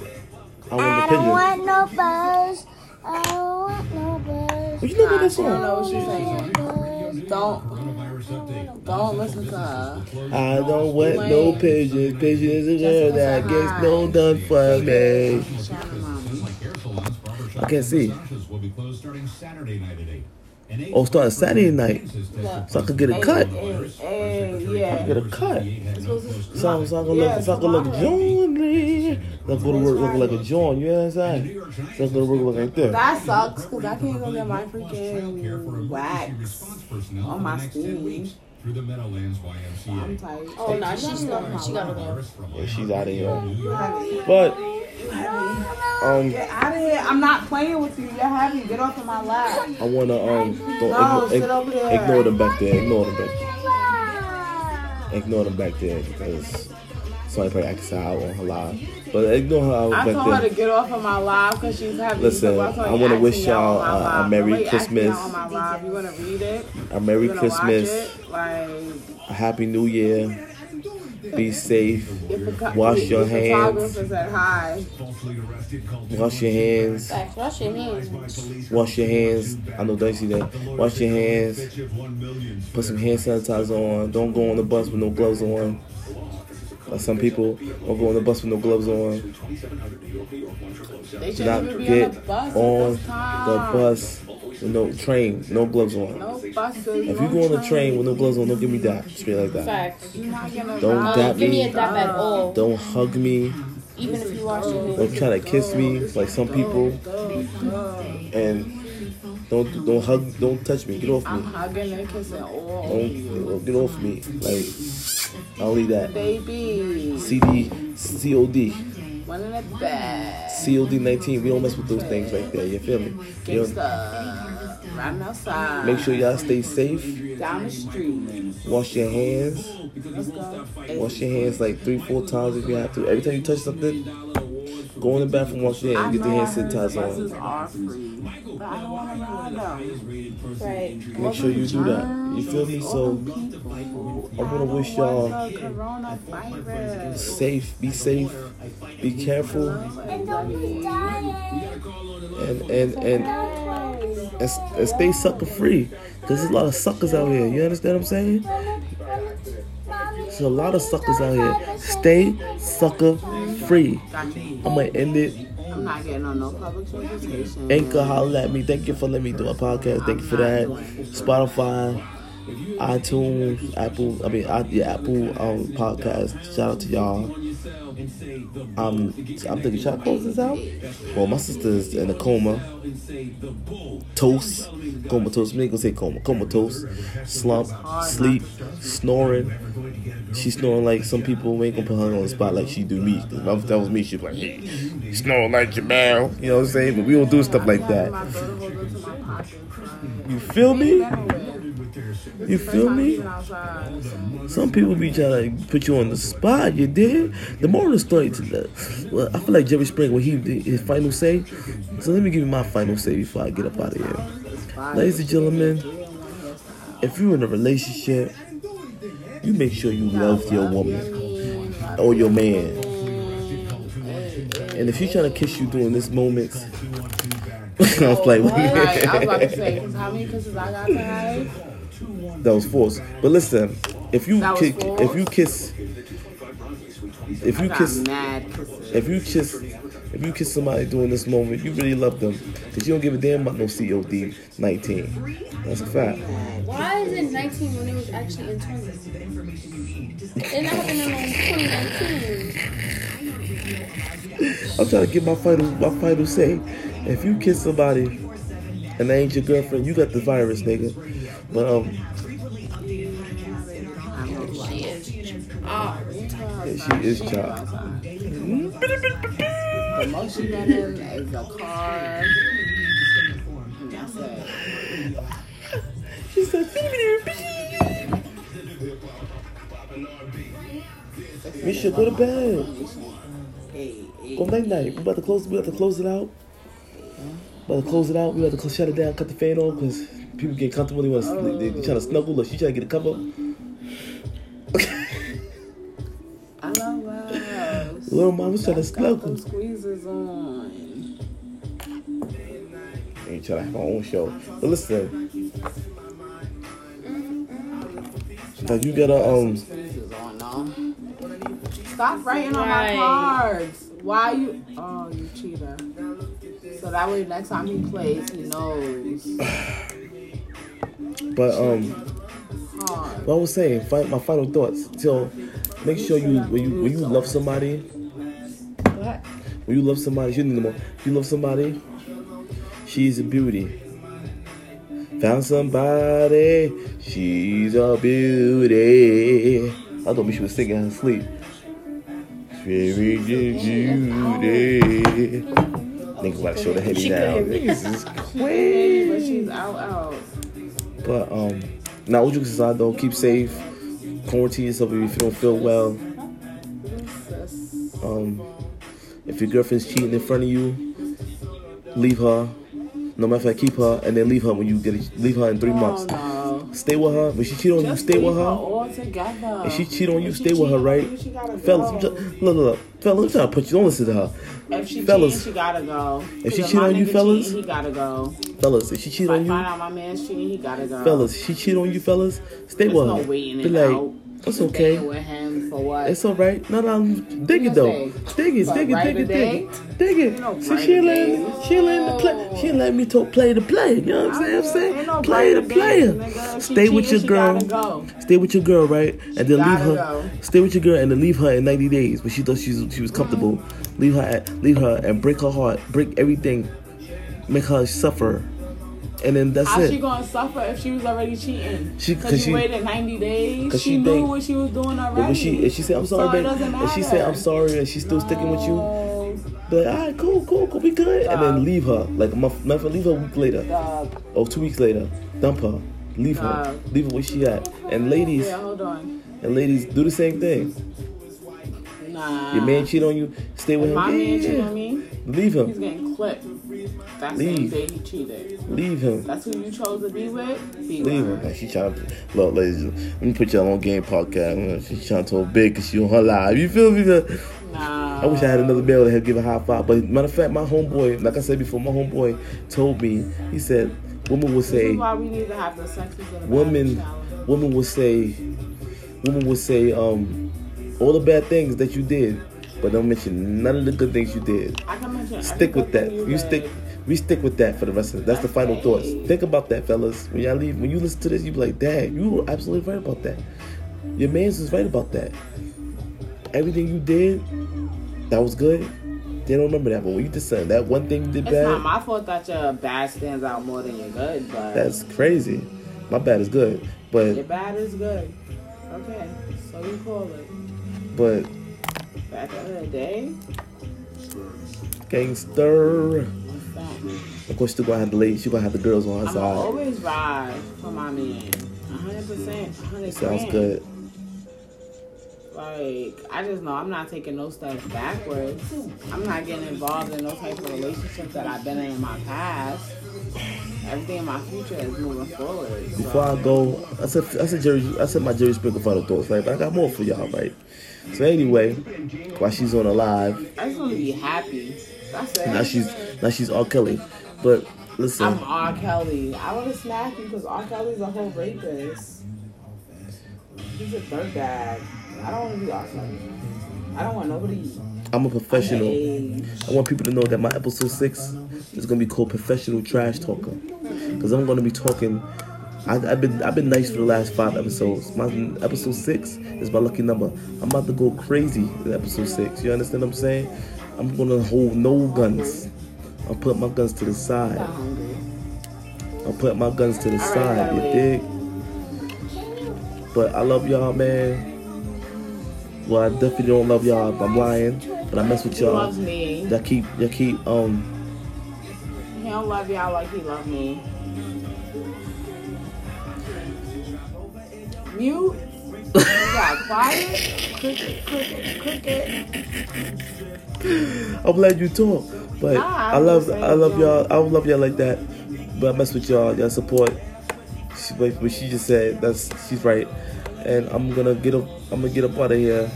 I want I don't want no buzz. I don't want no buzz. What you know about Nah, this she don't know song? what she's saying. Don't don't listen to her. I don't want no pigeons. Pigeons is girl that gets no done for me. I can't see. will be closed starting Saturday night at 8. Eight Oh, starting Saturday night. So I could get a cut. Yeah. Get a cut. So, so I can look, so I can look Johnny. So I go to work looking like a John. You know what I'm saying? So I go to work looking like this. That sucks because I can't go get my freaking wax on my skin. Through the Meadowlands YMCA. Oh, no, she's not. She gotta go. Yeah, she's out of here. New York. But um, Get out of here. I'm not playing with you. You're heavy. Get off of my lap. I wanna um, No, ignore, sit over there. ignore them back there. Ignore them back. Ignore them back there because Somebody probably acted out on her live, but you know how I back told her then. to get off of my live because she's having. Listen, so I wanna wish y'all, out on my uh, a. Merry Nobody asked me out Christmas. On my live. You wanna read it? A Merry You gonna watch Christmas, it? Like, a Happy New Year. Be safe. co- Wash your hands. photographers said hi. Falsely arrested culprit. Wash your hands. Wash your hands. Wash your hands. I know don't see that. Wash your hands. Fetch of one million. Put some hand sanitizer on. Don't go on the bus with no gloves on. Like some people don't go on the bus with no gloves on. They Do not shouldn't be get on the bus on at this time. the bus with no train, no gloves on. No buses. If no you go on a train trains. with no gloves on, don't give me that. Straight like that. Facts. You're not gonna Don't ride. dap Give me me. a dap at all. Don't hug me. Even if you wash your hands. Don't try to kiss me like some people. And don't don't hug. Don't touch me. Get off me. I'm hugging and kissing all. Don't get off me. Like I'll leave that. Baby. CD, COD, One in the bag. COD 19. We don't mess with those things right there. You feel me? You. Riding outside. make sure y'all stay safe. Down the street. Wash your hands. Wash your hands like three, four times if you have to. Every time you touch something, go in the bathroom, wash your hands, get the hand sanitizer on. are free, but I don't want to ride them. Right. Make sure you do that. You feel me? So I want to wish y'all safe, be safe, be careful, And don't be dying. and and and and, and stay sucker free. Cause there's a lot of suckers out here. You understand what I'm saying? There's a lot of suckers out here. Stay sucker free. I'm gonna end it. I'm not getting on no public transportation. Anchor, holla at me. Thank you for letting me do a podcast. Thank you for that. Spotify, iTunes, Apple. I mean, I, yeah, Apple um, podcast. Shout out to y'all. Um, I'm thinking, should I close this out? Well, my sister's in a coma. Toast. Comatose. We ain't gonna say coma. Comatose. Slump. Sleep. Snoring. She's snoring like some people we ain't gonna put her on the spot like she do me. if that was- me. She'd be like, hey, you snoring like Jamal. You know what I'm saying? But we don't do stuff like that. My brother holds it to my pocket. You feel me? With. You feel me? Some people be trying to put you on the spot. You did. The moral of the story to the, well, I feel like Jerry Springer when he did his final say. So let me give you my final say before I get up out of here. Ladies and gentlemen, if you're in a relationship, you make sure you love your woman or your man. And if she's trying to kiss you during this moment, I was like, Right, I was about to say, how many kisses I got tonight? That was forced. But listen, if you That was ki- if you kiss if you kiss if you kiss if you kiss somebody during this moment, you really love them because you don't give a damn about no COD 19. That's a fact. Why is it 19 when it was actually in 20? It happened in 2019. I'm trying to get my final my final say. If you kiss somebody and they ain't your girlfriend, you got the virus, nigga. But um, She is. Yeah, she is child. The most she been in is a car. And that's it. She said, Misha, go to bed. Go night night. We about to close. We about to close it out. About to close it out. We about to close, shut it down. Cut the fan on because people get comfortable. They want to. They, they trying to snuggle. Look, she trying to get a cover. I love us. Little mom was trying to Got snuggle. those squeezers on. Ain't trying to have my own show. But listen. Now you gotta um. Squeezers on, no. Stop writing on my cards. Why you? Oh, you cheater. So that way, next time he plays, he knows. [SIGHS] [SIGHS] [SIGHS] But um. What I was saying, fi- my final thoughts. So, make sure you when you when you love somebody, when you love somebody, you need no more. If you love somebody, she's a beauty. Found somebody, she's a beauty. I thought she was singing in her sleep. Very beauty. Niggas gotta show the heavy now. could hear me. Niggas is But crazy. she's out, out. But um, now all jokes aside though, keep safe. Quarantine yourself if you don't feel well. Um, if your girlfriend's cheating in front of you, leave her. No matter if I keep her and then leave her when you get leave her in three months. Stay with her. When she cheat on you, stay with her. all together. If she cheat on you, stay with her, right? you, Fellas, just, look, look, look. Fellas, I'm trying to put you. Don't listen to her. If she fellas. cheating, she gotta go. If she cheat on you, fellas. cheating, he gotta go. Fellas, if she cheat If I on find you, out my man's cheating, he gotta go. fellas, she cheat on you, fellas, stay There's with no her. waiting Be like, out. It's okay. with him for what? It's all right. No, no, dig it though. Dig it, dig it, dig it, dig it, dig it. See, she let, she let the play, she let me talk, play the play. You know what I'm saying? I'm saying, play the player. days, nigga. If she Stay with your girl. Stay with your girl, right? And then leave her. Stay with your girl and then leave her in 90 days. But she thought she was, she was comfortable. Leave her, at, leave her, and break her heart, break everything, make her suffer, and then that's How's it. she gonna suffer if she was already cheating? She- Cause, cause you she- waited 90 days. She, she knew think- what she was doing already. she, if she said I'm sorry, So babe, and she said. I'm sorry, and she's still sticking with you, But all right, cool, cool, cool, we good, and then leave her like a month, month, leave her a week later, or oh, two weeks later, dump her, leave her, leave her where she at, and ladies, Yeah, hold on. and ladies do the same thing. Nah. Your man cheat on you, stay with him, My man yeah, cheated on me. leave him. He's getting clipped. That same Leave. day he cheated. leave him. That's who you chose to be with. Be Leave with her. Like she trying to look, ladies. Let me put y'all on game podcast. She's trying to talk big because she on her live. You feel me? Nah. I wish I had another male that had give a high five. But matter of fact, my homeboy, like I said before, my homeboy told me. He said, women would This say, why we need to have the the women, women would say, women would say, um, all the bad things that you did, but don't mention none of the good things you did. I can Stick with that. You stick. We stick with that for the rest of it. That's the final thoughts. Think about that, fellas. When y'all leave, when you listen to this, you be like, "Dad, you were absolutely right about that. Your man's was right about that. Everything you did, that was good. They don't remember that, but when you did something, that one thing you did bad. It's not my fault that your bad stands out more than your good, but that's crazy. My bad is good, but your bad is good. Okay, so you call it. but Back in the day, gangster. Of course, still gonna have the ladies. She gonna have the girls on her I'm side. always ride for my man. 100%. 100 Sounds good. Like, I just know I'm not taking no steps backwards. I'm not getting involved in those type of relationships that I've been in in my past. Everything in my future is moving forward. So. Before I go, I said I said Jerry, I said my Jerry Sprinkle final thoughts, right? But I got more for y'all, right? So anyway, while she's on a live, I just want to be happy. That's it. now she's now she's R. Kelly. But listen, I'm R. Kelly. I want to smack you because R. Kelly's a whole rapist. He's a dirtbag. I don't want to be R. Kelly. I don't want nobody. I'm a professional. underage. I want people to know that my episode six is gonna be called Professional Trash Talker, because I'm gonna be talking. I, I've been I've been nice for the last five episodes. My episode six is my lucky number. I'm about to go crazy in episode six. You understand what I'm saying? I'm gonna hold no guns. I'll put my guns to the side. I'll put my guns to the All right, side. You Ellie. dig? But I love y'all, man. Well, I definitely don't love y'all. if I'm lying, but I mess with y'all. He loves me. Y'all keep, y'all keep, um. He don't love y'all like he love me. Mute. You got quiet. Cricket, cricket, cricket. [LAUGHS] I'm letting you talk, but Nah, I love, I love y'all. I love y'all like that, but I mess with y'all. Y'all support. She, but what she just said, that's she's right, and I'm gonna get up. I'm gonna get up out of here.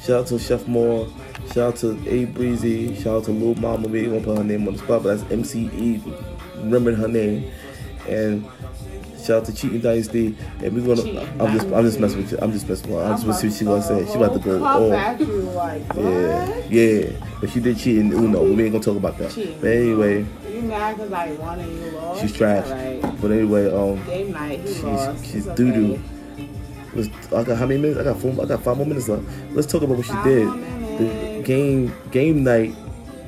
Shout out to Chef Moore. Shout out to A Breezy. Shout out to Lil Mama. We ain't gonna put her name on the spot, but that's MCE. Remember her name, and. Shout out to Cheating Dynasty, and we're gonna. Cheating I'm just, I'm just messing with you. I'm just messing with her. I'm just to see what she gonna say. She about to go Come all. back you like Yeah, yeah. But she did cheat in Uno. We ain't gonna talk about that. Cheating. But anyway, You mad because I won and you lost? she's trash. Alright. But anyway, um, Game night, he she's lost. she's doo doo. Let's. I got how many minutes? I got four. I got five more minutes left. Let's talk about what she did. The game, game night.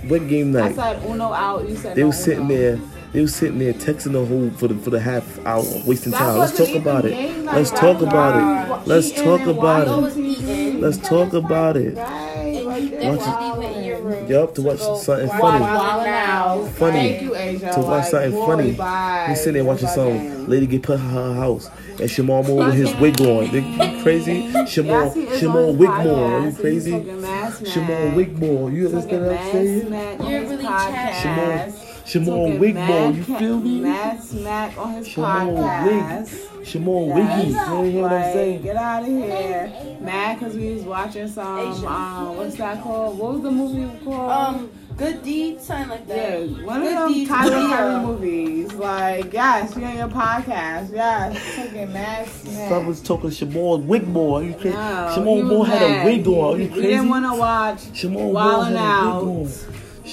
What game night? I said Uno out. You said They no was sitting Uno. there. They was sitting there texting the whole for the for the half hour, wasting That time. Let's talk about it. game night, Let's right? talk about it. Let's Cheating talk about it. was he in? Let's talk about it. Right. And you definitely went in your room. Yup, to watch go something funny. wild, Wildin' out. Funny. Thank you, Asia. to watch something boy, funny. bye. He's sitting there watching some lady get put in her house, and Shemar Moore with his wig on. They, you crazy? Yes, he Shamal, is Shamal Wigmore. Are you crazy? He's talking mad Mass Mac. Shimon Wigmore. You understand what I'm Mass saying? Mac You're really podcast. Shimon Talking Wigmore. You feel me? Mass Mac on his Shimon podcast. Shimon Wiggy. You hear what I'm saying? get out of here. Mad because we was watching some, um, what's that called? What was the movie called? Um, good deed, something like that. yeah, that. one of Good them Tyler movies. Like, yes, you on your podcast. Yes, taking Mass Mac. Someone's talking Shimon Wigmore. You crazy? No, he Shemar Moore had a mad. wig on. Are He- you he crazy? didn't want to watch Shemar Moore Wildin' had a Out.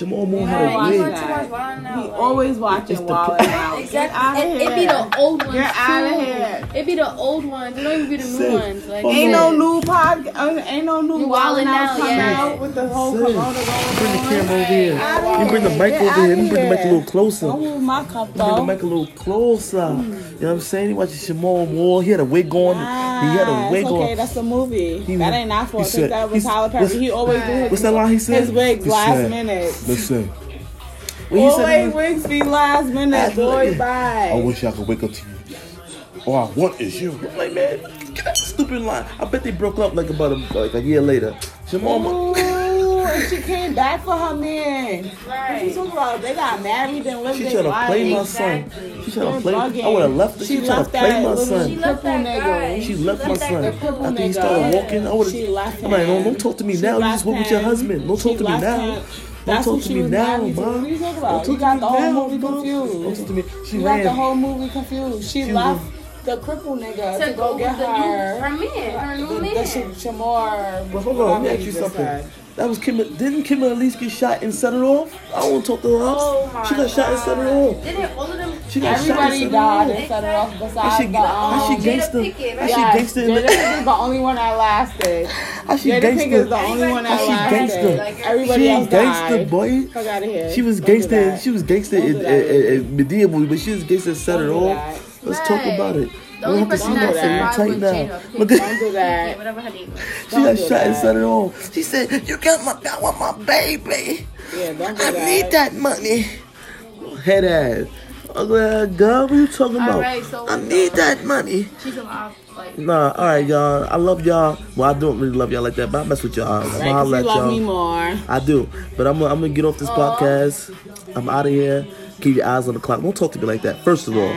Wig on. Shemar Moore had a wig. that. Wild He always watching It's the- Wild Out. Get out of It, here. it be the old ones Get too. outta here. It be the old ones. It don't even be the new Sid, ones. Like Ain't no new podcast. Uh, ain't no new You Wild wildin' Out out, coming yeah. out with the whole Sid, Corona going Bring the camera over here. Outta You bring the here. mic over here. You bring the mic a little closer. Don't move my cup Bring the mic a little closer. You know what I'm saying? He watching Shemar Moore. He had a wig on. He had a wig okay, that's a movie. He that ain't our fault. said- that was Tyler Perry. He always do his, What's that line he said? his wigs He last said- minute. Listen. When Always wigs be last minute. Boy, bye. I wish I could wake up to you. All I want is you. I'm like, man, get that stupid line. I bet they broke up like about a, like a year later. Shimon, Ooh, and she came back for her man. Right. She's talking about they got married and lived she their trying to life. play my Exactly. son. She trying to play. bugging. I would have left her. She, She trying to left play my son. She left that guy. nigga. She left my son. cripple After he started walking, I would have. I'm like, him. don't, don't talk to me She now. You just went with your husband. Don't talk to me now. Don't That's talk who to she me was now, married to. man. What are you talking about? You got the whole now, movie bro. confused. Don't talk to me. She You got the whole movie confused. She She left the cripple nigga to, To go get the her. her man, her new the, man. the Sh- Shamar. But hold on, let me ask you something. said. That was Kim. Didn't Kim at least get shot and set it off? I don't want to talk to her. Oh my she got shot and set it off. Didn't all of them? She got shot and Everybody set it died off. and set it off besides she, the how she um. Jada gangster? Pinkett, right? she Yes, gangster? Jada Pinkett is the only one that lasted. How she Jada Pinkett is gangster? the only one that How she lasted. gangster? Like, Everybody She else gangster, died. boy. Fuck out of here. She was Don't gangster. She was gangster in, in, in, in Madea but she was gangster set it Don't do off. that. Let's talk about it. The only don't have to person see that nothing. You survived tight was now. Jada. Look Don't do that. Whatever her name was. [LAUGHS] she Don't got do shot and that. set it off. She said, "You got my, I want my baby. Yeah, don't do I that. need that money." Head ass. Ugly ass girl, what you talking about? Alright, so I need that money. She's alive. Like, Nah, all right, y'all. I love y'all. Well, I don't really love y'all like that, but I mess with y'all. I'm Right, gonna 'cause holler you at love me y'all. more. I do, but I'm, I'm gonna get off this podcast. I'm out of here. Keep your eyes on the clock. Don't talk to me like that. First of all.